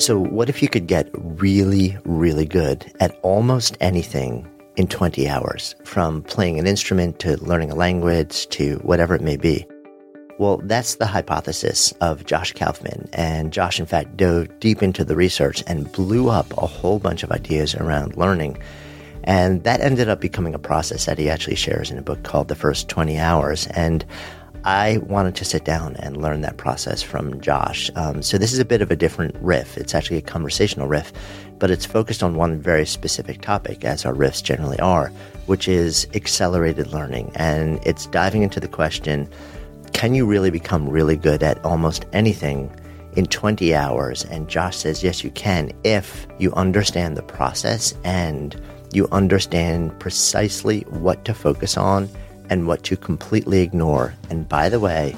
So, what if you could get really, really good at almost anything in 20 hours, from playing an instrument to learning a language to whatever it may be? Well, that's the hypothesis of Josh Kaufman. And Josh, in fact, dove deep into the research and blew up a whole bunch of ideas around learning. And that ended up becoming a process that he actually shares in a book called The First 20 Hours. And I wanted to sit down and learn that process from Josh. Um, so this is a bit of a different riff. It's actually a conversational riff, but it's focused on one very specific topic, as our riffs generally are, which is accelerated learning. And it's diving into the question can you really become really good at almost anything in 20 hours? And Josh says, yes, you can if you understand the process and you understand precisely what to focus on and what to completely ignore. And by the way,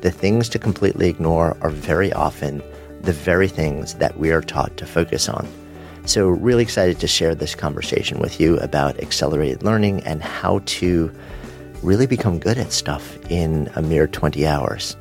the things to completely ignore are very often the very things that we are taught to focus on. So, really excited to share this conversation with you about accelerated learning and how to really become good at stuff in a mere 20 hours.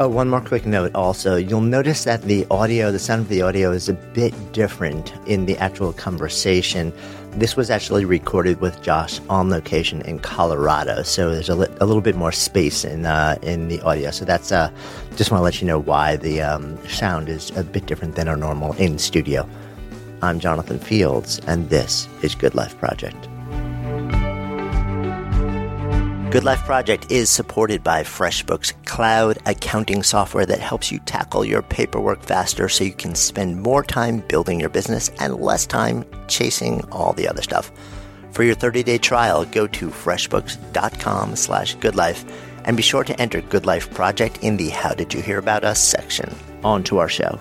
Oh, one more quick note also. You'll notice that the audio, the sound of the audio is a bit different in the actual conversation. This was actually recorded with Josh on location in Colorado, so there's a, li- a little bit more space in uh, in the audio. So that's uh, just want to let you know why the um, sound is a bit different than our normal in studio. I'm Jonathan Fields, and this is Good Life Project. Good Life Project is supported by FreshBooks cloud accounting software that helps you tackle your paperwork faster so you can spend more time building your business and less time chasing all the other stuff. For your 30-day trial, go to freshbooks.com slash goodlife and be sure to enter Good Life Project in the How Did You Hear About Us section. On to our show.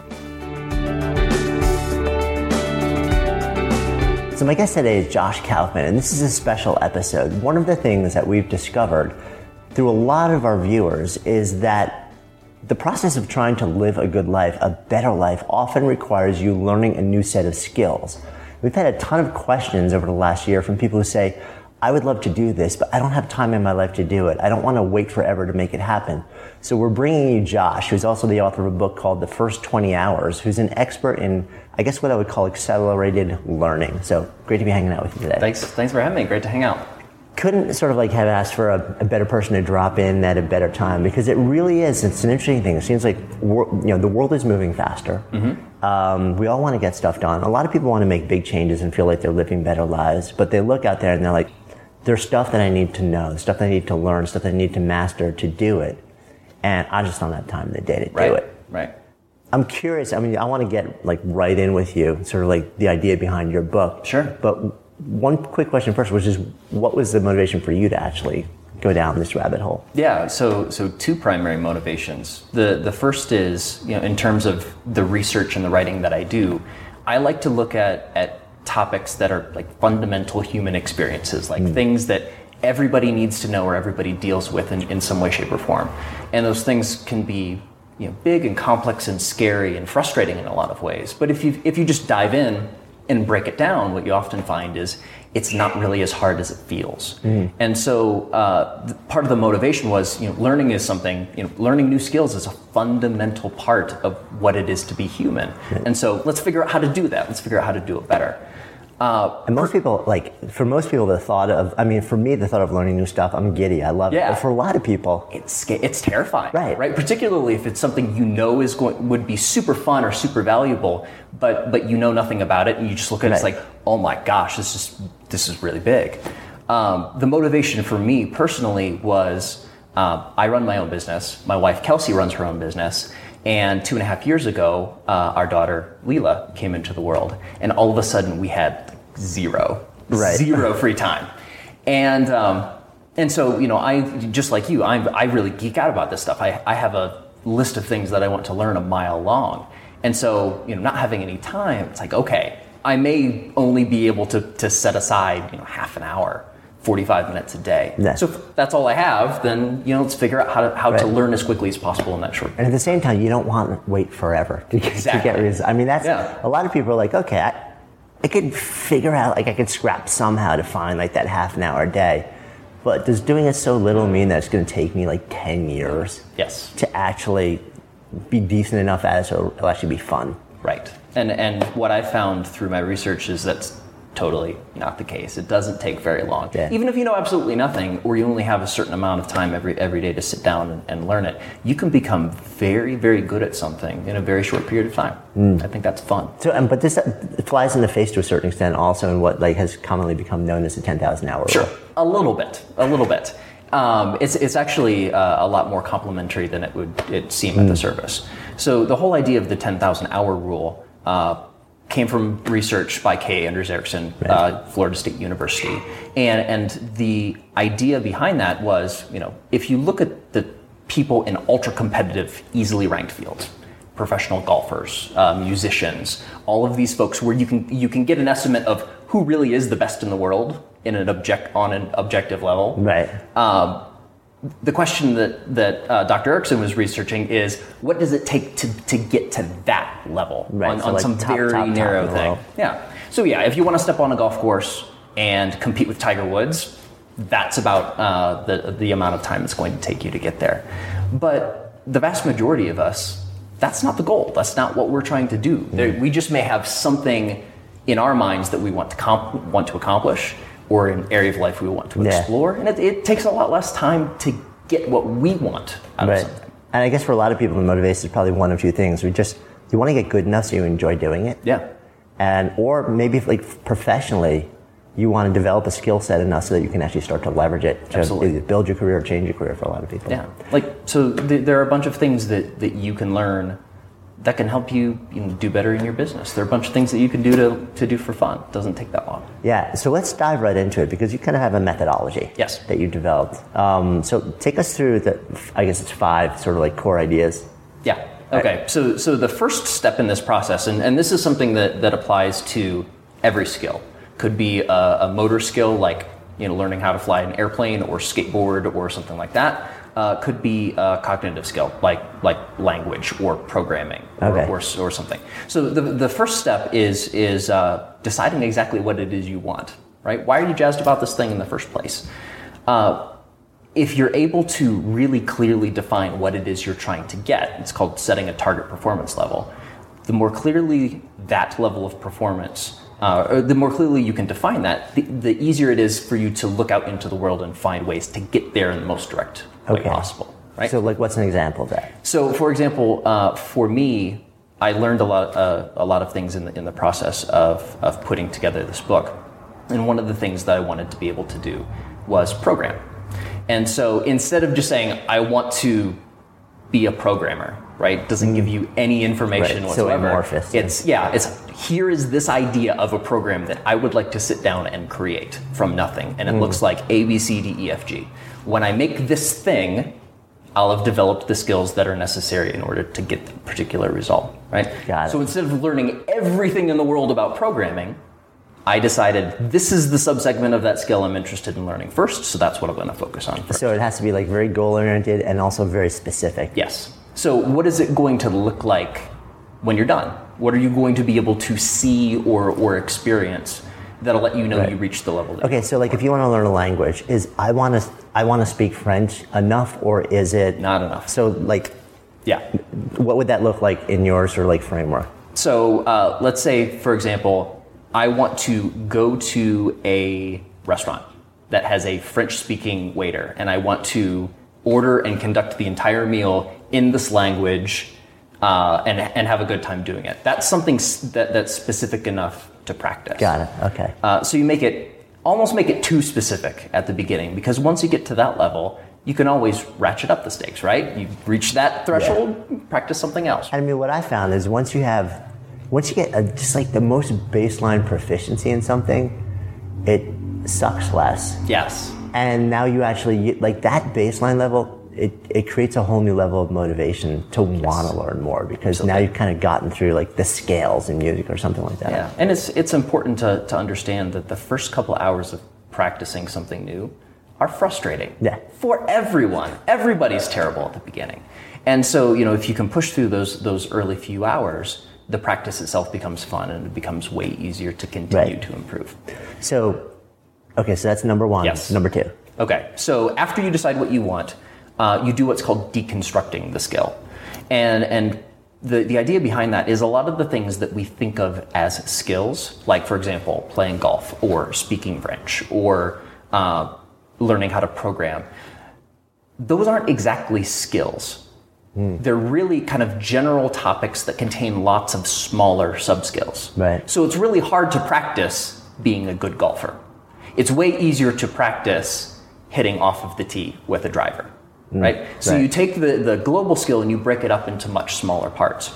So, my guest today is Josh Kaufman, and this is a special episode. One of the things that we've discovered through a lot of our viewers is that the process of trying to live a good life, a better life, often requires you learning a new set of skills. We've had a ton of questions over the last year from people who say, I would love to do this, but I don't have time in my life to do it. I don't want to wait forever to make it happen. So we're bringing you Josh, who's also the author of a book called The First 20 Hours, who's an expert in, I guess, what I would call accelerated learning. So great to be hanging out with you today. Thanks, thanks for having me. Great to hang out. Couldn't sort of like have asked for a, a better person to drop in at a better time because it really is. It's an interesting thing. It seems like you know the world is moving faster. Mm-hmm. Um, we all want to get stuff done. A lot of people want to make big changes and feel like they're living better lives, but they look out there and they're like, there's stuff that I need to know, stuff that I need to learn, stuff that I need to master to do it. And I just don't have time in the day to right, do it. Right. I'm curious. I mean, I want to get like right in with you, sort of like the idea behind your book. Sure. But one quick question first, which is what was the motivation for you to actually go down this rabbit hole? Yeah, so so two primary motivations. The the first is, you know, in terms of the research and the writing that I do, I like to look at at topics that are like fundamental human experiences, like mm. things that everybody needs to know or everybody deals with in, in some way, shape, or form. And those things can be you know, big and complex and scary and frustrating in a lot of ways. But if you if you just dive in and break it down, what you often find is it's not really as hard as it feels. Mm. And so uh, part of the motivation was, you know, learning is something, you know, learning new skills is a fundamental part of what it is to be human. Mm. And so let's figure out how to do that. Let's figure out how to do it better. Uh, and most people, like, for most people, the thought of, I mean, for me, the thought of learning new stuff, I'm giddy. I love yeah. it. But for a lot of people, it's it's terrifying, right? Right. Particularly if it's something you know is going would be super fun or super valuable, but but you know nothing about it, and you just look at right. it, it's like, oh my gosh, this is this is really big. Um, the motivation for me personally was uh, I run my own business. My wife Kelsey runs her own business. And two and a half years ago, uh, our daughter Leela came into the world, and all of a sudden we had zero, right. zero free time, and um, and so you know, I just like you, I I really geek out about this stuff. I I have a list of things that I want to learn a mile long, and so you know, not having any time, it's like okay, I may only be able to to set aside you know half an hour 45 minutes a day. Yeah. So if that's all I have, then you know let's figure out how to how right. to learn as quickly as possible in that short. And at the same time, you don't want to wait forever to get, exactly. to get results. I mean, that's yeah. a lot of people are like, okay, I, I could figure out like I could scrap somehow to find like that half an hour a day. But does doing it so little mean that it's going to take me like 10 years? Yes. To actually be decent enough at it so it'll actually be fun? Right. And and what I found through my research is that's totally not the case. It doesn't take very long. Yeah. Even if you know absolutely nothing, or you only have a certain amount of time every every day to sit down and, and learn it, you can become very very good at something in a very short period of time. I think that's fun. So, um, but this uh, flies in the face to a certain extent, also in what like has commonly become known as the ten thousand hour Sure, rule. a little bit, a little bit. Um, it's it's actually uh, a lot more complementary than it would it seem at the surface. So the whole idea of the ten thousand hour rule uh, came from research by K. Anders Ericsson, uh, Florida State University, and and the idea behind that was you know if you look at the people in ultra competitive, easily ranked fields, professional golfers, uh, musicians, all of these folks where you can you can get an estimate of who really is the best in the world in an object on an objective level. Right. Um, the question that that uh, Dr. Ericsson was researching is what does it take to, to get to that level Right, on, so on like some top, very top, top narrow the thing? Yeah. So yeah, if you want to step on a golf course and compete with Tiger Woods, that's about uh, the the amount of time it's going to take you to get there. But the vast majority of us, that's not the goal. That's not what we're trying to do. There, we just may have something in our minds that we want to comp- want to accomplish, or an area of life we want to Yeah. explore, and it, it takes a lot less time to get what we want out of Right. something. And I guess for a lot of people, the motivation is probably one of two things. We just you want to get good enough so you enjoy doing it, Yeah. and or maybe like professionally, you want to develop a skill set enough so that you can actually start to leverage it to Absolutely. build your career or change your career for a lot of people. Yeah, like so, th- there are a bunch of things that that you can learn that can help you, you know, do better in your business. There are a bunch of things that you can do to, to do for fun. It doesn't take that long. Yeah, so let's dive right into it because you kind of have a methodology Yes. that you developed. Um, so take us through the, I guess it's five sort of like core ideas. Yeah. Okay. So so the first step in this process, and, and this is something that, that applies to every skill. Could be a, a motor skill like you know learning how to fly an airplane or skateboard or something like that. Uh, could be a cognitive skill like like language or programming or, Okay. or, or something. So the, the first step is is uh, deciding exactly what it is you want. Right? Why are you jazzed about this thing in the first place? Uh, if you're able to really clearly define what it is you're trying to get, it's called setting a target performance level. The more clearly that level of performance, uh, or the more clearly you can define that, the, the easier it is for you to look out into the world and find ways to get there in the most direct way possible. Right. So like, what's an example of that? So, for example, uh, for me, I learned a lot, uh, a lot of things in the, in the process of, of putting together this book. And one of the things that I wanted to be able to do was program. And so instead of just saying, I want to be a programmer, right? Doesn't give you any information Right, so whatsoever. amorphous. It's, yeah, it's here is this idea of a program that I would like to sit down and create from nothing. And it Hmm. looks like A, B, C, D, E, F, G. When I make this thing, I'll have developed the skills that are necessary in order to get the particular result, right? Got it. So instead of learning everything in the world about programming, I decided this is the subsegment of that skill I'm interested in learning first, so that's what I'm going to focus on first. So it has to be like very goal oriented and also very specific. Yes. So what is it going to look like when you're done? What are you going to be able to see or, or experience that'll let you know Right. you reached the level that Okay, so like if you want to learn a language, is I want to I want to speak French enough, or is it Not enough. So like, Yeah. what would that look like in your sort of like framework? So uh, let's say, for example, I want to go to a restaurant that has a French speaking waiter, and I want to order and conduct the entire meal in this language uh, and, and have a good time doing it. That's something that, that's specific enough to practice. Got it. Okay. Uh, so you make it almost make it too specific at the beginning because once you get to that level, you can always ratchet up the stakes, right? You reach that threshold, practice something else. I mean, what I found is once you have, once you get a, just like the most baseline proficiency in something, it sucks less. Yes. And now you actually like that baseline level. It, it creates a whole new level of motivation to want to learn more because now you've kind of gotten through like the scales in music or something like that. Yeah, and it's it's important to, to understand that the first couple hours of practicing something new are frustrating. Yeah. For everyone, everybody's terrible at the beginning, and so you know if you can push through those those early few hours, the practice itself becomes fun and it becomes way easier to continue Right. to improve. So, okay, so that's number one. Yes. Number two. Okay, so after you decide what you want, uh, you do what's called deconstructing the skill, and and the, the idea behind that is a lot of the things that we think of as skills, like, for example, playing golf or speaking French or uh, learning how to program, those aren't exactly skills. Mm. They're really kind of general topics that contain lots of smaller sub skills. Right. So it's really hard to practice being a good golfer. It's way easier to practice hitting off of the tee with a driver. Mm, right? So right. you take the, the global skill and you break it up into much smaller parts.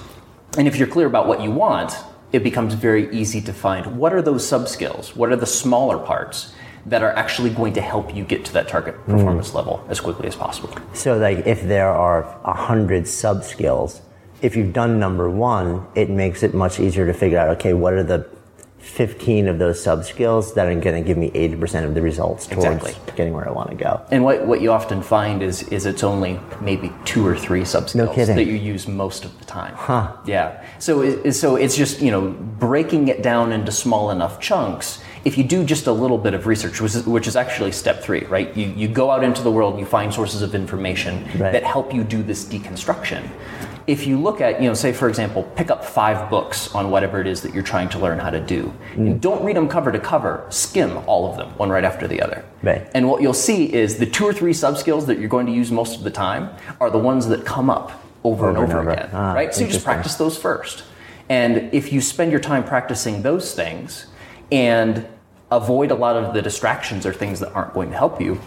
And if you're clear about what you want, it becomes very easy to find what are those sub skills? What are the smaller parts that are actually going to help you get to that target mm. performance mm. level as quickly as possible? So, like, if there are a hundred sub skills, if you've done number one, it makes it much easier to figure out, okay, what are the 15 of those sub skills that are going to give me 80% of the results towards exactly. getting where I want to go. And what, what you often find is is it's only maybe two or three sub skills no that you use most of the time. Huh. Yeah. So it, so it's just, you know, breaking it down into small enough chunks. If you do just a little bit of research, which is, which is actually step three, right? You, you go out into the world you find sources of information right. that help you do this deconstruction if you look at, you know, say for example, pick up five books on whatever it is that you're trying to learn how to do. Mm. Don't read them cover to cover. Skim all of them, one right after the other. Right. And what you'll see is the two or three sub skills that you're going to use most of the time are the ones that come up over, over and over, and over. again. Ah, right. So you just practice those first. And if you spend your time practicing those things and avoid a lot of the distractions or things that aren't going to help you,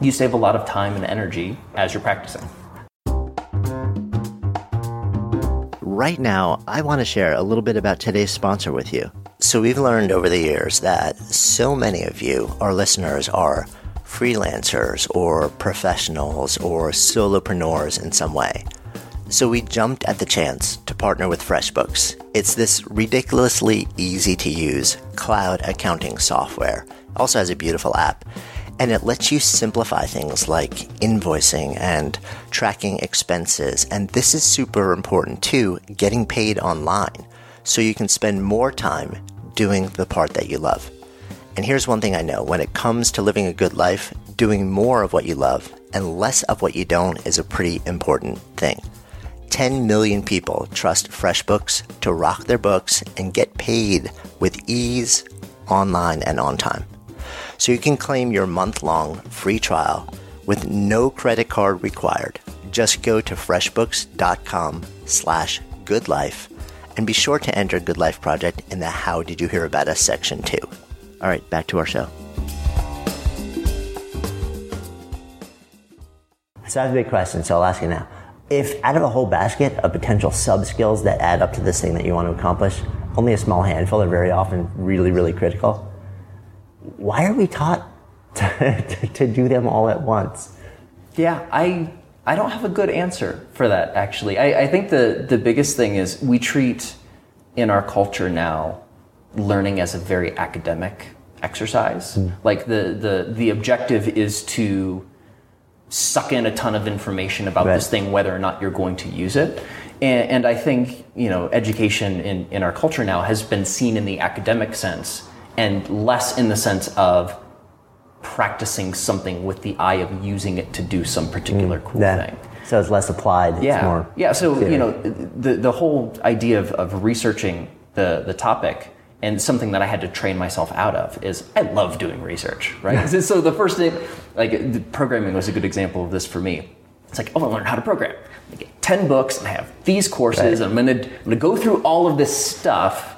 you save a lot of time and energy as you're practicing. Right now, I want to share a little bit about today's sponsor with you. So, we've learned over the years that so many of you, our listeners, are freelancers or professionals or solopreneurs in some way. So, we jumped at the chance to partner with FreshBooks. It's this ridiculously easy to use cloud accounting software. Also has a beautiful app and it lets you simplify things like invoicing and tracking expenses. And this is super important too, getting paid online so you can spend more time doing the part that you love. And here's one thing I know when it comes to living a good life, doing more of what you love and less of what you don't is a pretty important thing. 10 million people trust FreshBooks to rock their books and get paid with ease, online, and on time so you can claim your month long free trial with no credit card required. Just go to freshbooks.com slash goodlife and be sure to enter Good Life Project in the How Did You Hear About Us section too. All right, back to our show. So I have a big question, so I'll ask you now. If out of a whole basket of potential sub skills that add up to this thing that you want to accomplish, only a small handful are very often really, really critical why are we taught to, to, to do them all at once? Yeah, I I don't have a good answer for that actually. I, I think the the biggest thing is we treat in our culture now learning as a very academic exercise. Mm. Like the, the the objective is to suck in a ton of information about right. this thing, whether or not you're going to use it. And, and I think you know education in, in our culture now has been seen in the academic sense and less in the sense of practicing something with the eye of using it to do some particular mm, cool yeah. thing. So it's less applied. Yeah. yeah. So theory. you know, the the whole idea of, of researching the the topic and something that I had to train myself out of is I love doing research, right? so the first thing, like programming was a good example of this for me. It's like, oh, I learned how to program. I get ten books, and I have these courses, right. and I'm gonna I'm gonna go through all of this stuff,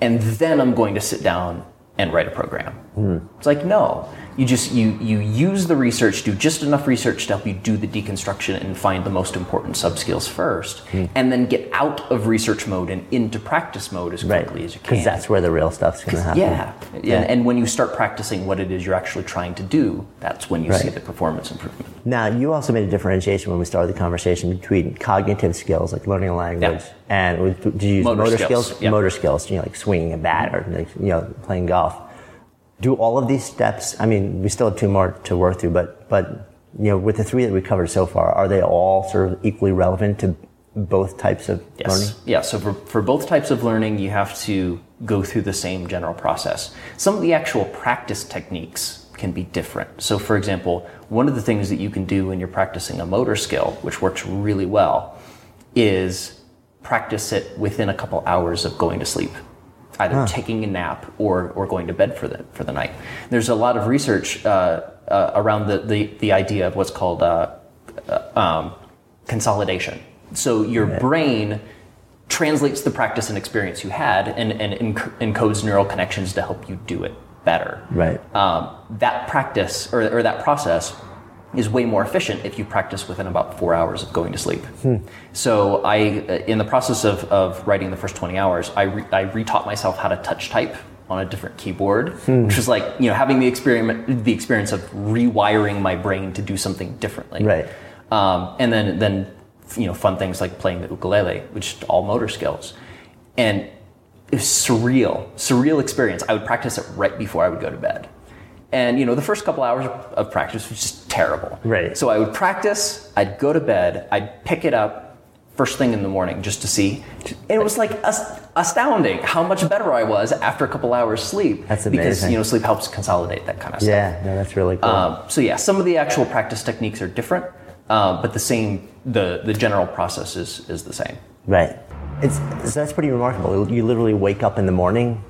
and then I'm going to sit down and write a program. Mm. It's like no, you just you you use the research, do just enough research to help you do the deconstruction and find the most important sub skills first, mm. and then get out of research mode and into practice mode as quickly right. as you can. Because that's where the real stuff's going to happen. Yeah. yeah, and, and when you start practicing what it is you're actually trying to do, that's when you right. see the performance improvement. Now, you also made a differentiation when we started the conversation between cognitive skills, like learning a language, yeah. and did you use motor, motor skills? skills? Yeah. Motor skills, you know, like swinging a bat or like, you know playing golf do all of these steps i mean we still have two more to work through but but you know with the three that we covered so far are they all sort of equally relevant to both types of yes. learning? Yeah so for, for both types of learning you have to go through the same general process. Some of the actual practice techniques can be different. So for example one of the things that you can do when you're practicing a motor skill which works really well is practice it within a couple hours of going to sleep, either taking a nap or, or going to bed for the, for the night. There's a lot of research uh, uh, around the, the, the idea of what's called uh, uh, um, consolidation. So your brain translates the practice and experience you had and, and enc- encodes neural connections to help you do it better. Right. Um, that practice or, or that process is way more efficient if you practice within about four hours of going to sleep. Hmm. So I, uh, in the process of, of writing the first 20 hours, I, re- I retaught myself how to touch type on a different keyboard, hmm. which was like, you know, having the experiment, the experience of rewiring my brain to do something differently. Right. Um, and then, then, you know, fun things like playing the ukulele, which is all motor skills. And it was surreal, surreal experience. I would practice it right before I would go to bed. And you know, the first couple hours of practice was just terrible. Right. So I would practice, I'd go to bed, I'd pick it up first thing in the morning just to see. And it was like astounding how much better I was after a couple hours sleep. That's amazing. Because you know, sleep helps consolidate that kind of stuff. Yeah, no, that's really cool. Um, so yeah, some of the actual practice techniques are different, uh, but the same. The the general process is is the same. Right. It's so that's pretty remarkable. You literally wake up in the morning,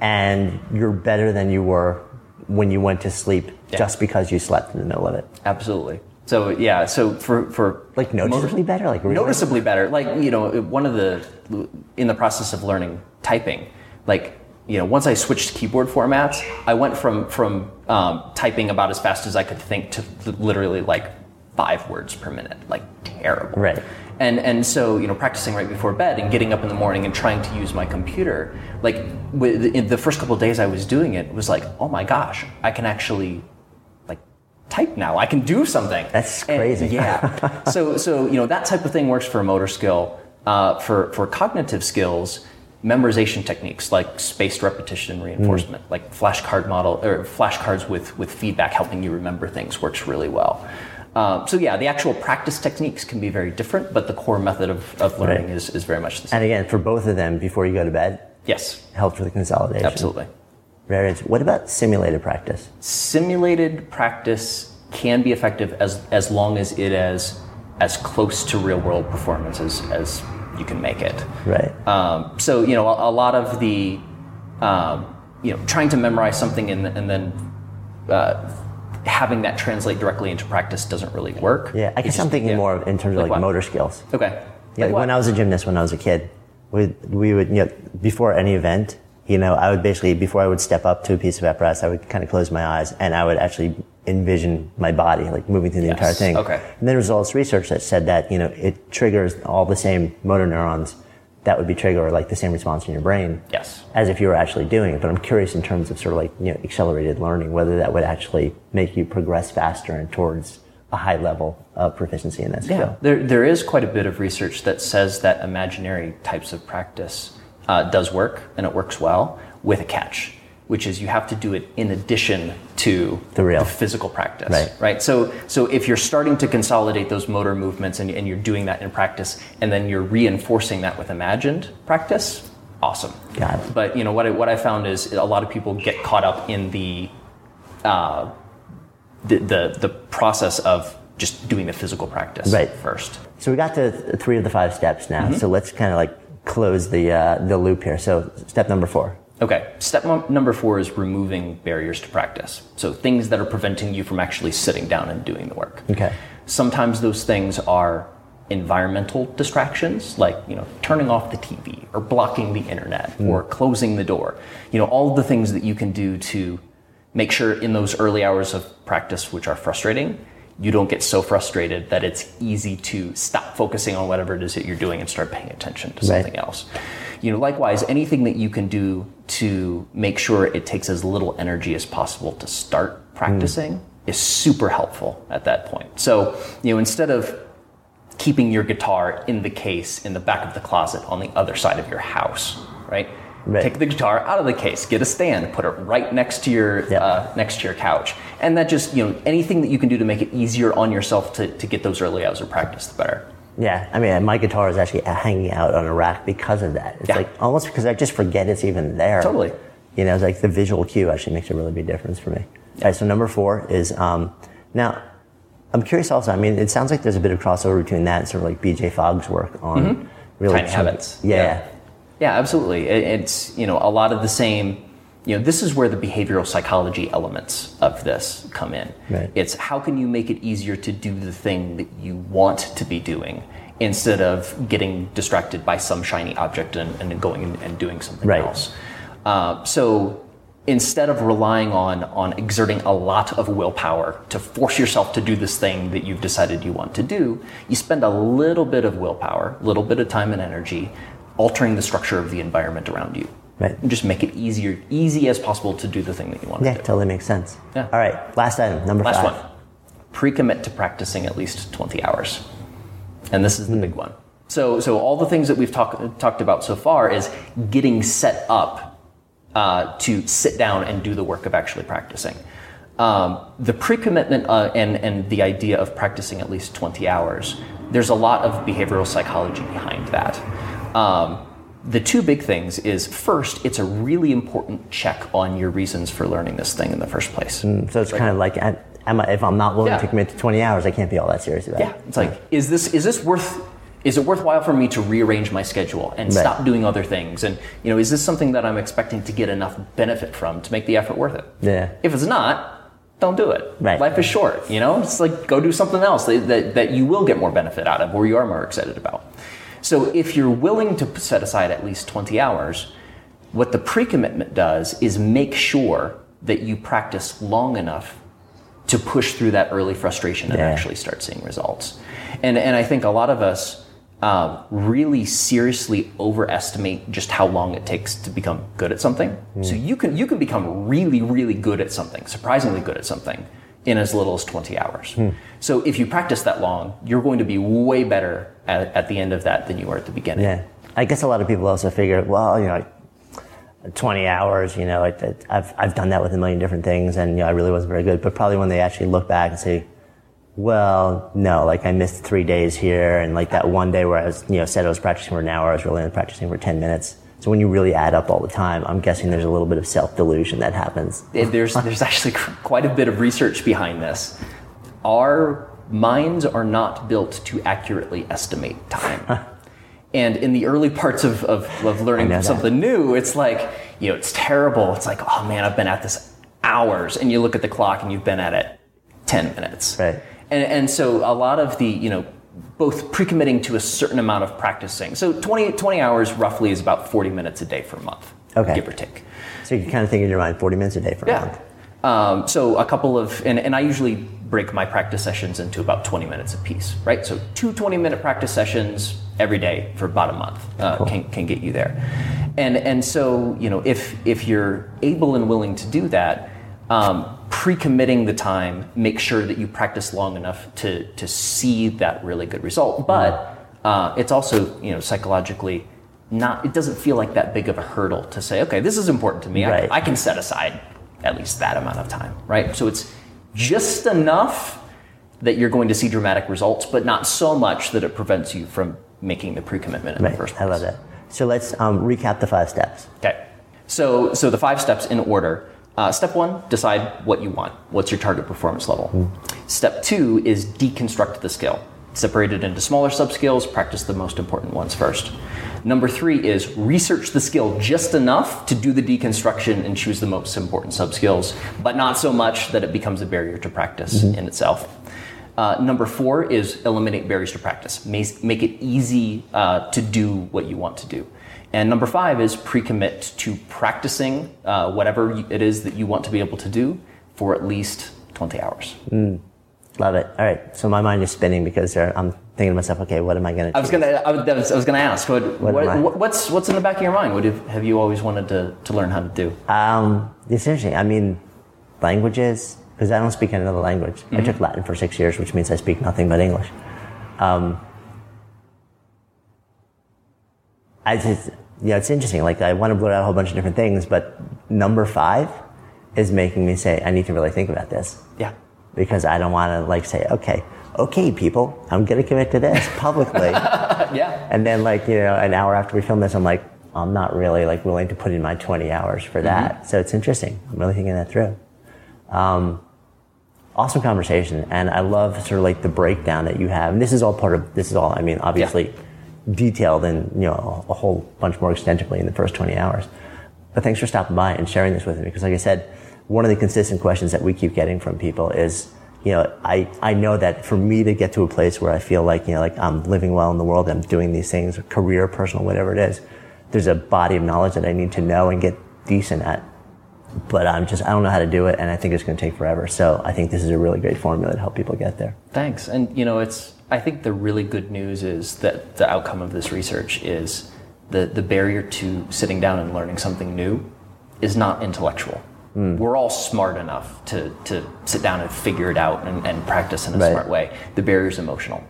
and you're better than you were when you went to sleep Yeah. just because you slept in the middle of it. Absolutely. So yeah, so for for Like noticeably better. Like really? noticeably better. Like you know, one of the in the process of learning typing, like you know, once I switched keyboard formats, I went from from um, typing about as fast as I could think to literally like five words per minute, like terrible. Right. And and so you know, practicing right before bed and getting up in the morning and trying to use my computer, like with, in the first couple days I was doing it, it was like, oh my gosh, I can actually like type now. I can do something. That's And- crazy. yeah. so so you know that type of thing works for a motor skill. Uh, for for cognitive skills, memorization techniques like spaced repetition and reinforcement, like flashcard model or flashcards with with feedback helping you remember things works really well. Um, so yeah, the actual practice techniques can be very different, but the core method of, of learning Right. is, is very much the same. And again, for both of them, before you go to bed, yes, helps with the consolidation. absolutely. Very interesting. What about simulated practice? simulated practice can be effective as, as long as it is as close to real world performance as, as you can make it. Right. Um, so, you know, a, a lot of the, um, you know, trying to memorize something and, and then uh, having that translate directly into practice doesn't really work. yeah, I guess just- I'm thinking yeah. more in terms of like, what? motor skills. Okay. Yeah, Like like when I was a gymnast when I was a kid, we, we would, you know, before any event, you know, I would basically, before I would step up to a piece of apparatus, I would kind of close my eyes and I would actually envision my body, like moving through the Yes, entire thing. okay. And then there was all this research that said that, you know, it triggers all the same motor neurons that would be trigger like the same response in your brain. Yes. As if you were actually doing it. But I'm curious in terms of sort of like, you know, accelerated learning, whether that would actually make you progress faster and towards a high level of proficiency in that skill. Yeah, there, there is quite a bit of research that says that imaginary types of practice uh, does work, and it works well, with a catch, which is you have to do it in addition to The real. physical practice. Right. Right. So, so if you're starting to consolidate those motor movements and, and you're doing that in practice, and then you're reinforcing that with imagined practice, awesome. Got it. But you know what I, what I found is a lot of people get caught up in the uh, the, the the process of just doing the physical practice Right. first. So we got to th- three of the five steps now. Mm-hmm. So let's kind of like close the uh, the loop here. So step number four. Okay, step number four is removing barriers to practice. So things that are preventing you from actually sitting down and doing the work. Okay. Sometimes those things are environmental distractions, like you know turning off the TV or blocking the internet hmm. or closing the door. You know all the things that you can do to make sure in those early hours of practice, which are frustrating, you don't get so frustrated that it's easy to stop focusing on whatever it is that you're doing and start paying attention to Right. something else. You know, likewise, anything that you can do to make sure it takes as little energy as possible to start practicing mm. is super helpful at that point. So, you know, instead of keeping your guitar in the case in the back of the closet on the other side of your house, right? Right. Take the guitar out of the case, get a stand, put it right next to your Yep. uh, next to your couch, and that just you know anything that you can do to make it easier on yourself to, to get those early hours of practice, the better. Yeah, I mean, my guitar is actually hanging out on a rack because of that. It's Yeah. like almost because I just forget it's even there. Totally. You know, it's like the visual cue actually makes a really big difference for me. All right, so number four is um, now. I'm curious also. I mean, it sounds like there's a bit of crossover between that and sort of like BJ Fogg's work on really Tiny habits. Yeah. Yeah. Yeah, absolutely. It's you know a lot of the same. You know, this is where the behavioral psychology elements of this come in. Right. It's how can you make it easier to do the thing that you want to be doing instead of getting distracted by some shiny object and, and going and, doing something Right. else. Uh, so instead of relying on on exerting a lot of willpower to force yourself to do this thing that you've decided you want to do, you spend a little bit of willpower, a little bit of time and energy altering the structure of the environment around you. Right. And just make it easier easy as possible to do the thing that you want Yeah, to do. Yeah, totally makes sense. Yeah. All right, last item, number Last five. one. Pre-commit to practicing at least 20 hours. And this is the big one. So, so all the things that we've talk, talked about so far is getting set up uh, to sit down and do the work of actually practicing. Um, the pre-commitment uh, and, and the idea of practicing at least 20 hours, there's a lot of behavioral psychology behind that. Um, the two big things is first, it's a really important check on your reasons for learning this thing in the first place. So it's kind of like, am I, if I'm not willing Yeah. to commit to 20 hours, I can't be all that serious about Yeah, it. it's like, is this is this worth? Is it worthwhile for me to rearrange my schedule and Right. stop doing other things? And you know, is this something that I'm expecting to get enough benefit from to make the effort worth it? Yeah. If it's not, don't do it. Right. Life is short. You know, it's like go do something else that, that, that you will get more benefit out of, or you are more excited about. So if you're willing to set aside at least 20 hours, what the pre-commitment does is make sure that you practice long enough to push through that early frustration and Yeah. actually start seeing results. And and I think a lot of us um, really seriously overestimate just how long it takes to become good at something. So you can you can become really really good at something, surprisingly good at something, in as little as 20 hours. So if you practice that long, you're going to be way better at, at the end of that than you were at the beginning. Yeah. I guess a lot of people also figure, well, you know, 20 hours, you know, it, it, I've, I've done that with a million different things and, you know, I really wasn't very good. But probably when they actually look back and say, well, no, like I missed three days here and like that one day where I was, you know, said I was practicing for an hour, I was really only practicing for 10 minutes. So when you really add up all the time, I'm guessing there's a little bit of self-delusion that happens. There's there's actually quite a bit of research behind this. Our minds are not built to accurately estimate time. and in the early parts of, of, of learning know that. something new, it's like, you know, it's terrible. It's like, oh man, I've been at this hours. And you look at the clock and you've been at it 10 minutes. Right. And, and so a lot of the, you know, both pre-committing to a certain amount of practicing. So 20, 20 hours roughly is about 40 minutes a day for a month, Okay. give or take. So you kind of think in your mind 40 minutes a day for a month. Um, so a couple of, and, and I usually break my practice sessions into about 20 minutes apiece, right? So two 20 minute practice sessions every day for about a month uh, can, can get you there. And, and so, you know, if, if you're able and willing to do that, um, pre-committing the time, make sure that you practice long enough to, to see that really good result. But uh, it's also, you know, psychologically not, it doesn't feel like that big of a hurdle to say, okay, this is important to me. I- I can set aside at least that amount of time, right? So it's just enough that you're going to see dramatic results, but not so much that it prevents you from making the pre-commitment in Right. the first place. I love that. So let's um, recap the five steps. Okay. So, so the five steps in order. Uh, step one, decide what you want. What's your target performance level? Step two is deconstruct the skill. Separate it into smaller subskills, practice the most important ones first. Number three is research the skill just enough to do the deconstruction and choose the most important subskills, but not so much that it becomes a barrier to practice in itself. Uh, number four is eliminate barriers to practice. Make, it easy uh, to do what you want to do. And number five is pre-commit to practicing uh, whatever it is that you want to be able to do for at least 20 hours. Love it. All right. So my mind is spinning because I'm thinking to myself, okay, what am I going to I was gonna, I was, I was- gonna ask, what, What what, am I- what- what's what's in the back of your mind? What have, have you always wanted to, to learn how to do? Um, it's interesting. I mean, languages, because I don't speak another language. I took Latin for six years, which means I speak nothing but English. Um, I just, yeah, it's interesting. Like, I want to blurt out a whole bunch of different things, but number five is making me say, I need to really think about this Yeah. Because I don't want to, like, say, okay, okay, people, I'm going to commit to this publicly. yeah. And then, like, you know, an hour after we film this, I'm like, I'm not really like willing to put in my 20 hours for that. So it's interesting. I'm really thinking that through. Um, awesome conversation. And I love sort of like the breakdown that you have. And this is all part of, this is all, I mean, obviously detailed and you know a whole bunch more extensively in the first 20 hours. But thanks for stopping by and sharing this with me because, like I said, one of the consistent questions that we keep getting from people is, you know, I, I know that for me to get to a place where I feel like, you know, like I'm living well in the world, I'm doing these things, career, personal, whatever it is, there's a body of knowledge that I need to know and get decent at. But I'm just, I don't know how to do it and I think it's going to take forever. So I think this is a really great formula to help people get there. Thanks. And, you know, it's, I think the really good news is that the outcome of this research is the, the barrier to sitting down and learning something new is not intellectual. Mm. We're all smart enough to, to sit down and figure it out and, and practice in a right. smart way. The barrier is emotional.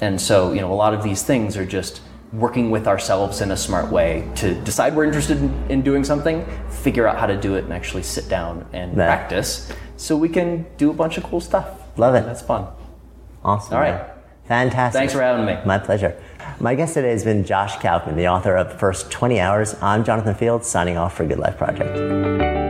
And so, you know, a lot of these things are just working with ourselves in a smart way to decide we're interested in, in doing something, figure out how to do it, and actually sit down and right. practice so we can do a bunch of cool stuff. Love it. That's fun. Awesome. All right. Man. Fantastic. Thanks for having me. My pleasure. My guest today has been Josh Kaufman, the author of First 20 Hours. I'm Jonathan Fields, signing off for Good Life Project.